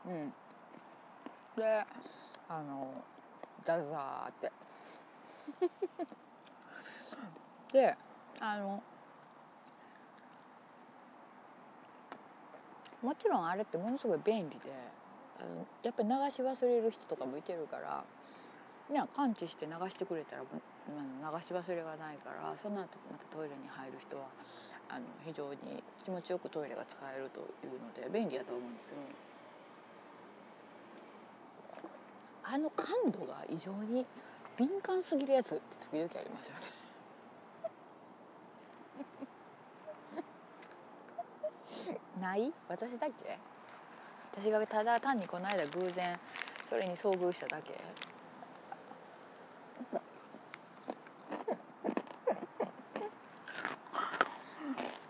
うん、であのダザーってであのもちろんあれってものすごい便利でやっぱり流し忘れる人とかもいてるからね感知して流してくれたら流し忘れがないからその後またトイレに入る人はあの非常に気持ちよくトイレが使えるというので便利やと思うんですけどあの感度が異常に敏感すぎるやつって時々ありますよね。ない？私だけ？私がただ単にこの間偶然それに遭遇しただけ。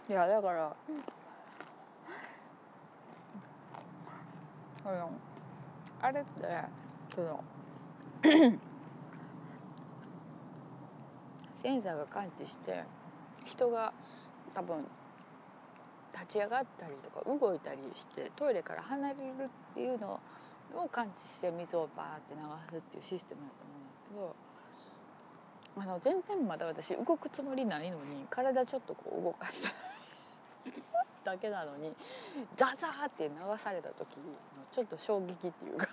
いやだからあのあれってそのセンサーが感知して人が多分立ち上がったりとか動いたりしてトイレから離れるっていうのを感知して水をバーって流すっていうシステムだと思うんですけどあの全然まだ私動くつもりないのに体ちょっとこう動かしただけなのにザザーって流された時のちょっと衝撃っていうか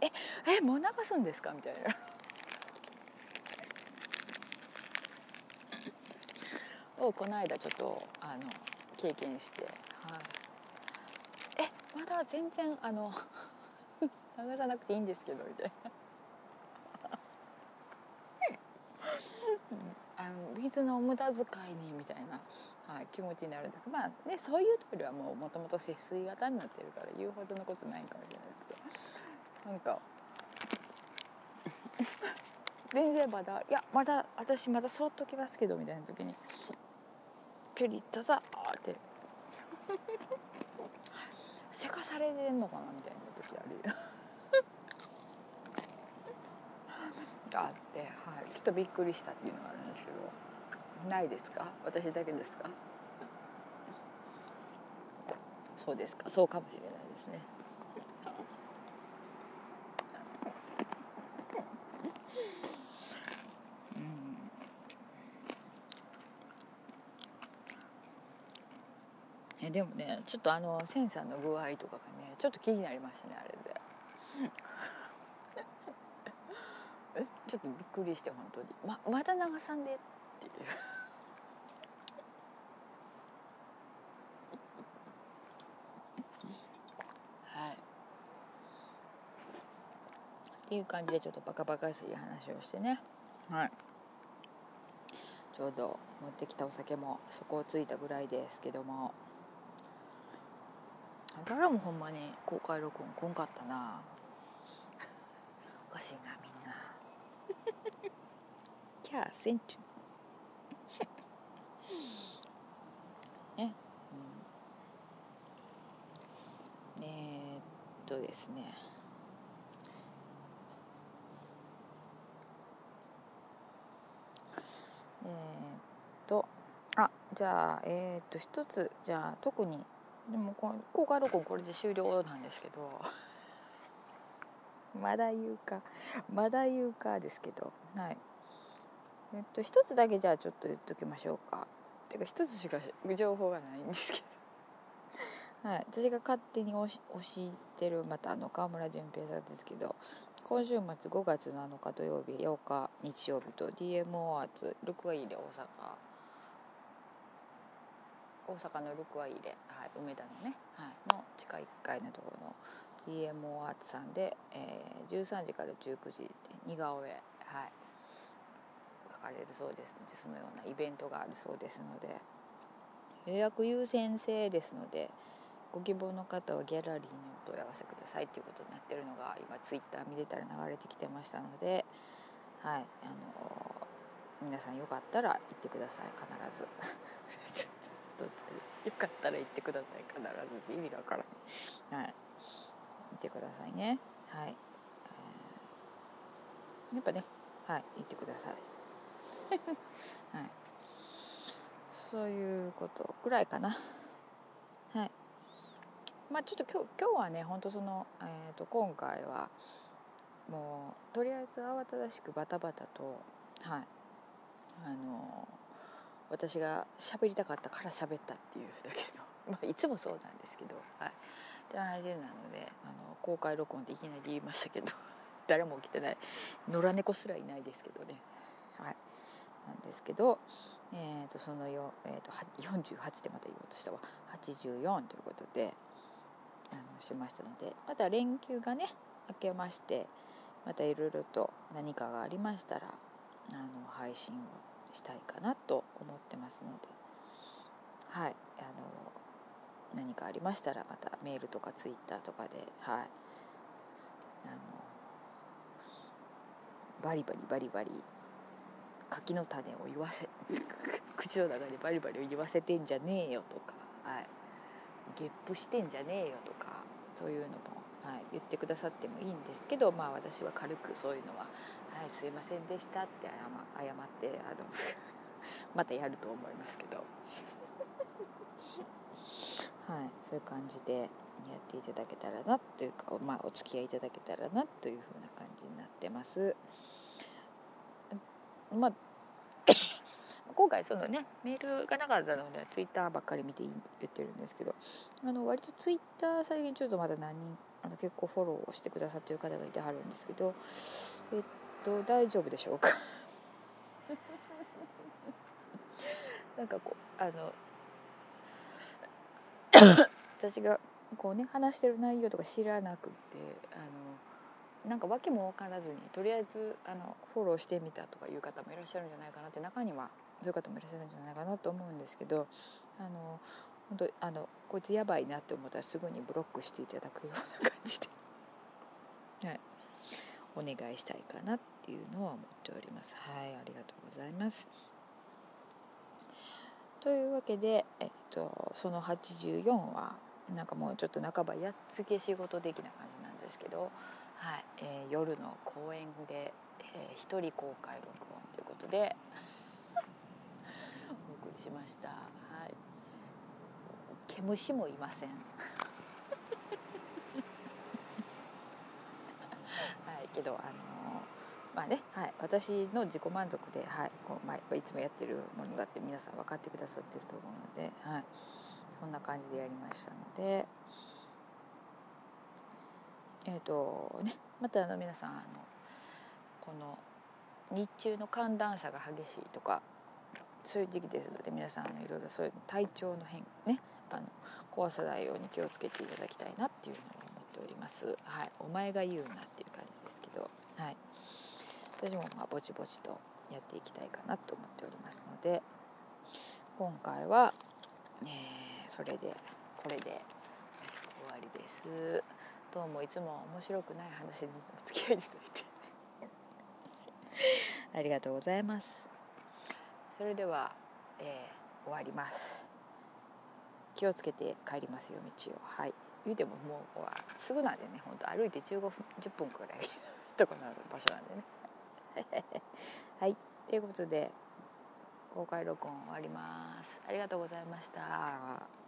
ええもう流すんですか？みたいな。をこの間ちょっとあの経験して、はい、えまだ全然あの流さなくていいんですけどみたいな。あの水の無駄遣いにみたいな、はい、気持ちになるんですけど。まあねそういうトイレはもうもともと節水型になってるから言うほどのことないかもしれないですけど。なんか全然まだいやまだ私まだそっときますけどみたいな時に。距離ザザーって。せかされてんのかなみたいな時あるがあって、はい、ちょっとびっくりしたっていうのがあるんですけど。ないですか？私だけですか？そうですか。そうかもしれないですね。えでもねちょっとあのセンサーの具合とかがねちょっと気になりましたねあれで。えちょっとびっくりして本当に。ままだ長さんでっていう。はい。っていう感じでちょっとバカバカしい話をしてね。はい。ちょうど持ってきたお酒も底をついたぐらいですけども誰もほんまに公開録音こんかったな。おかしいなみんな。キャーセンチュ ね、うん、えー、っとですね。えー、っとあじゃあえー、っと一つじゃあ特にでも公開録音これで終了なんですけど。まだ言うかまだ言うかですけど。はい。えっと一つだけじゃあちょっと言っときましょうか。てか一つしか情報がないんですけど。はい。私が勝手に推し推してるまたあの川村淳平さんですけど。今週末5月7日土曜日8日日曜日と DMO アーツルクワイで大阪大阪のルクアイレ、はい、梅田のね、はい、の地下1階のところの DMO アーツさんで、えー、13時から19時で似顔絵、はい、描かれるそうですのでそのようなイベントがあるそうですので予約優先制ですのでご希望の方はギャラリーにお問い合わせくださいということになってるのが今ツイッター見てたら流れてきてましたので、はい、あの皆さんよかったら行ってください必ず。よかったら行ってください。必ず意味がわから。はい。行ってくださいね。はい、やっぱねはい行ってください。はい。そういうことぐらいかな。はい。まあちょっと今日今日はね本当その、えーと、今回はもうとりあえず慌ただしくバタバタとはい。あの私が喋りたかったから喋ったっていうだけど、まあ、いつもそうなんですけど、はい、って話なのであの公開録音でいきなり言いましたけど。誰も来てない。野良猫すらいないですけどね。はい。なんですけどえー、とそのよ、えー、と48でまた言おうとしたわ。84ということであのしましたので。また連休がね明けましてまたいろいろと何かがありましたらあの配信をしたいかなと思ってますので。はい。あの何かありましたらまたメールとかツイッターとかで。はい。あのバリバリバリバリ柿の種を言わせ 口の中でバリバリを言わせてんじゃねえよとか、はい、ゲップしてんじゃねえよとか。そういうのも、はい、言ってくださってもいいんですけど、まあ、私は軽くそういうのは「はいすいませんでした」って謝謝ってあのまたやると思いますけど、はい、そういう感じでやっていただけたらなというか、まあ、お付き合いいただけたらなというふうな感じになってます。まあ 今回そのねメールがなかったのでツイッターばっかり見て言ってるんですけどあの割とツイッター最近ちょっとまだ何人あの結構フォローしてくださってる方がいてはるんですけどえっと大丈夫でしょうか？なんかこうあの 私がこうね話してる内容とか知らなくてあのなんか訳も分からずにとりあえずあのフォローしてみたとかいう方もいらっしゃるんじゃないかなって中にはそういう方もいらっしゃるんじゃないかなと思うんですけどあの本当あのこいつやばいなって思ったらすぐにブロックしていただくような感じで、はい、お願いしたいかなっていうのは思っております。はいありがとうございます。というわけで、えっと、その84はなんかもうちょっと半ばやっつけ仕事的な感じなんですけどはいえー、夜の公園で、えー、一人公開録音ということで お送りしました。はい、毛虫もいません。はいけどあのまあね、はい、私の自己満足で、はい、こうまあ、いつもやってるものがあって皆さん分かってくださってると思うので、はい、そんな感じでやりましたので。えーとね、またあの皆さんあのこの日中の寒暖差が激しいとかそういう時期ですので皆さんいろいろそういう体調の変ねあの壊さないように気をつけていただきたいなっていうのを思っております。はい、お前が言うなっていう感じですけど、はい、私もまあぼちぼちとやっていきたいかなと思っておりますので今回は、えー、それでこれで終わりです。どうもいつも面白くない話にお付き合いいただいて。ありがとうございます。それでは、えー、終わります。気をつけて帰りますよ道を。はい。言うてももうすぐなんでね本当歩いて15分10分くらいとこの場所なんでねはいということで公開録音終わります。ありがとうございました。